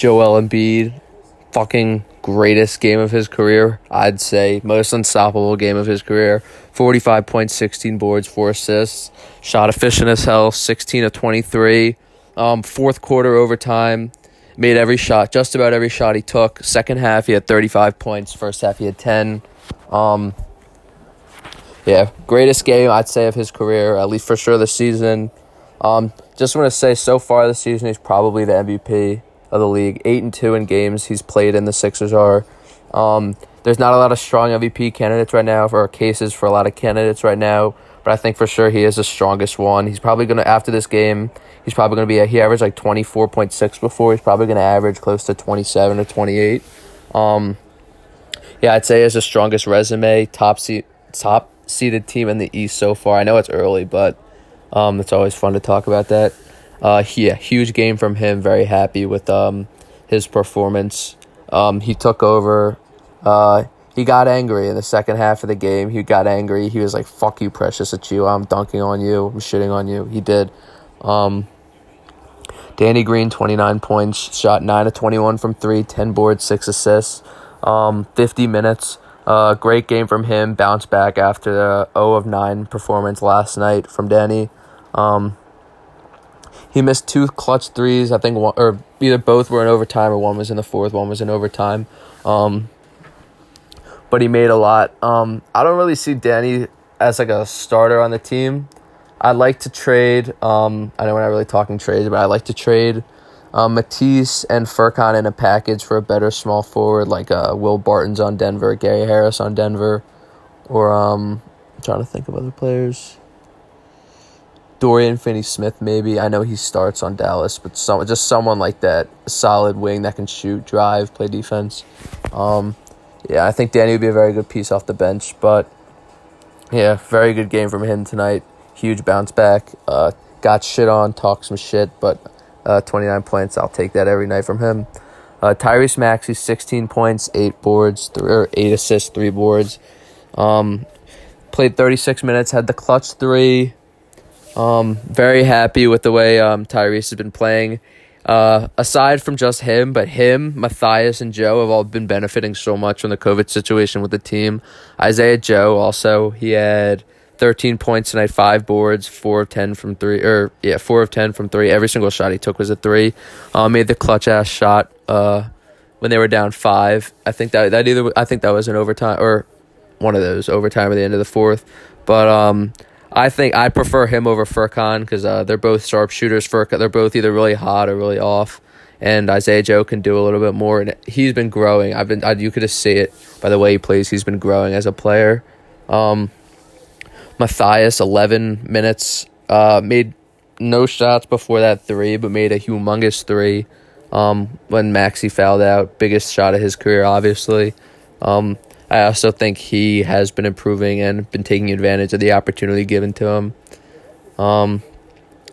Joel Embiid, fucking greatest game of his career, I'd say. Most unstoppable game of his career. 45 points, 16 boards, 4 assists. Shot efficient as hell, 16 of 23. Um, fourth quarter overtime, made every shot, just about every shot he took. Second half, he had 35 points. First half, he had 10. Um, yeah, greatest game, I'd say, of his career, at least for sure this season. Um, just want to say, so far this season, he's probably the MVP of the league. Eight and two in games he's played in the Sixers are. Um, there's not a lot of strong MVP candidates right now, or cases for a lot of candidates right now. But I think for sure he is the strongest one. He's probably gonna after this game, he's probably gonna be a, he averaged like twenty four point six before. He's probably gonna average close to twenty seven or twenty eight. Um, yeah, I'd say has the strongest resume, top seat, top seeded team in the East so far. I know it's early, but um, it's always fun to talk about that. Uh, yeah, huge game from him. Very happy with um, his performance. Um, he took over. Uh, he got angry in the second half of the game. He got angry. He was like, "Fuck you, Precious Achiuwa. I'm dunking on you. I'm shitting on you." He did. Um, Danny Green, 29 points, shot 9 of 21 from 3, 10 boards, 6 assists, um, 50 minutes. Uh, great game from him. Bounced back after the 0 of 9 performance last night from Danny. Um, he missed two clutch threes. I think one or either both were in overtime or one was in the fourth, one was in overtime. Um, but he made a lot. Um, I don't really see Danny as like a starter on the team. I like to trade. Um, I know we're not really talking trades, but I like to trade um, Matisse and Furkan in a package for a better small forward like uh, Will Barton's on Denver, Gary Harris on Denver, or um, I'm trying to think of other players. Dorian Finney Smith, maybe. I know he starts on Dallas, but some just someone like that, a solid wing that can shoot, drive, play defense. Um, yeah, I think Danny would be a very good piece off the bench. But yeah, very good game from him tonight. Huge bounce back. Uh, got shit on, talked some shit, but uh, 29 points. I'll take that every night from him. Uh, Tyrese Maxey, 16 points, 8 boards, three, or 8 assists, 3 boards. Um, played 36 minutes, had the clutch 3 um, very happy with the way um, Tyrese has been playing. Uh, aside from just him, but him, Mathias, and Joe have all been benefiting so much from the COVID situation with the team. Isaiah Joe also, he had 13 points tonight, five boards, four of 10 from three, or yeah, four of 10 from three. Every single shot he took was a three. Uh, made the clutch ass shot uh, when they were down five. I think that that either I think that was an overtime or one of those overtime at the end of the fourth. But um, I think I prefer him over Furkan because uh, they're both sharpshooters. Furkan, they're both either really hot or really off. And Isaiah Joe can do a little bit more, and he's been growing. I've been, I, you could just see it by the way he plays. He's been growing as a player. Um, Mathias, eleven minutes, uh, made no shots before that three, but made a humongous three um, when Maxey fouled out. Biggest shot of his career, obviously. Um, I also think he has been improving and been taking advantage of the opportunity given to him. Um,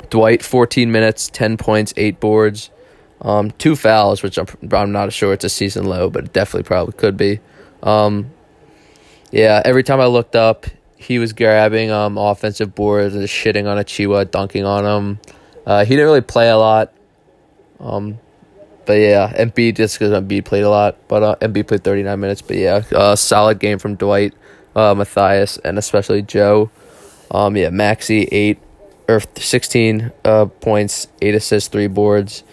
Dwight, 14 minutes, 10 points, 8 boards, um, 2 fouls, which I'm, I'm not sure it's a season low, but it definitely probably could be. Um, yeah, every time I looked up, he was grabbing um, offensive boards and shitting on Achiuwa, dunking on him. Uh, he didn't really play a lot. Um, but yeah, Embiid just because Embiid played a lot, but uh, Embiid played 39 minutes. But yeah, uh, solid game from Dwight, uh, Mathias, and especially Joe. Um, yeah, Maxey eight or 16 uh, points, eight assists, three boards.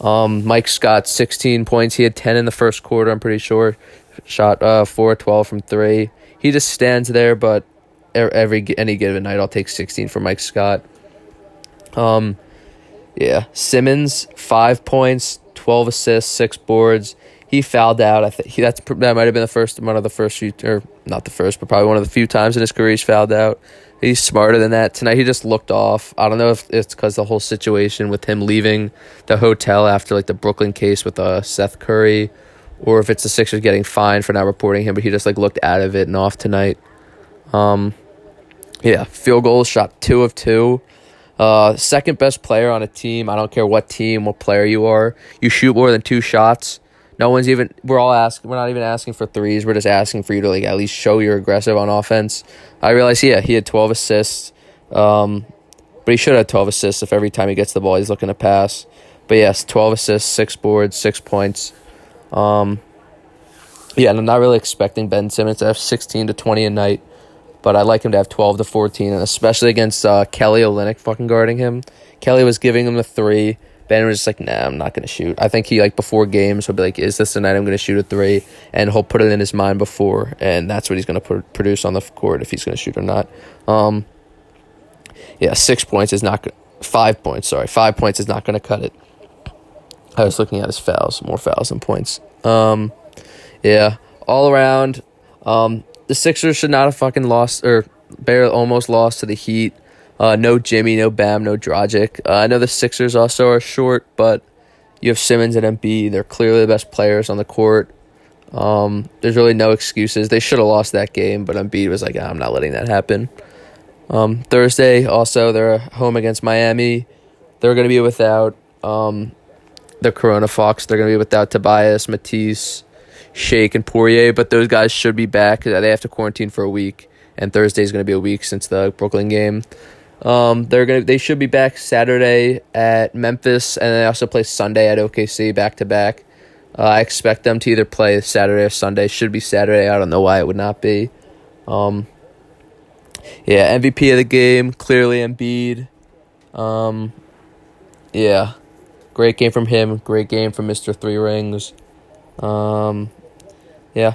Um, Mike Scott 16 points. He had 10 in the first quarter. I'm pretty sure. Shot uh, four twelve from three. He just stands there, but every any given night, I'll take 16 for Mike Scott. Um, yeah, Simmons five points, 12 assists, six boards. He fouled out. I think that's that might have been the first one of the first few, or not the first, but probably one of the few times in his career he's fouled out. He's smarter than that. Tonight he just looked off. I don't know if it's because the whole situation with him leaving the hotel after like the Brooklyn case with uh, Seth Curry, or if it's the Sixers getting fined for not reporting him. But he just like looked out of it and off tonight. Um, yeah, field goals shot two of two. Uh, second best player on a team. I don't care what team, what player you are. You shoot more than two shots. No one's even. We're all asking. We're not even asking for threes. We're just asking for you to like at least show you're aggressive on offense. I realize, yeah, he had 12 assists. Um, but he should have 12 assists if every time he gets the ball he's looking to pass. but yes, 12 assists, six boards, six points. Um, yeah, and I'm not really expecting Ben Simmons to have 16 to 20 a night, but I'd like him to have 12 to 14, and especially against uh, Kelly Olynyk fucking guarding him. Kelly was giving him the three. Ben was just like, nah, I'm not going to shoot. I think he, like, before games, he'll be like, is this the night I'm going to shoot a three? And he'll put it in his mind before, and that's what he's going to produce on the court if he's going to shoot or not. Um, yeah, six points is not good. Five points, sorry. Five points is not going to cut it. I was looking at his fouls, more fouls than points. Um, yeah, all around, um, the Sixers should not have fucking lost or barely almost lost to the Heat. Uh, no Jimmy, no Bam, no Dragic. Uh, I know the Sixers also are short, but you have Simmons and Embiid. They're clearly the best players on the court. Um, there's really no excuses. They should have lost that game, but Embiid was like, I'm not letting that happen. Um, Thursday, also, they're home against Miami. They're going to be without um, the Corona Fox. They're going to be without Tobias, Matisse, Shake, and Poirier, but those guys should be back. They have to quarantine for a week, and Thursday is going to be a week since the Brooklyn game. Um, they're gonna they should be back Saturday at Memphis, and they also play Sunday at OKC back to back. Uh, I expect them to either play Saturday or Sunday. Should be Saturday. I don't know why it would not be. Um, yeah, MVP of the game clearly Embiid. Um, yeah, great game from him. Great game from Mister Three Rings. Um, yeah.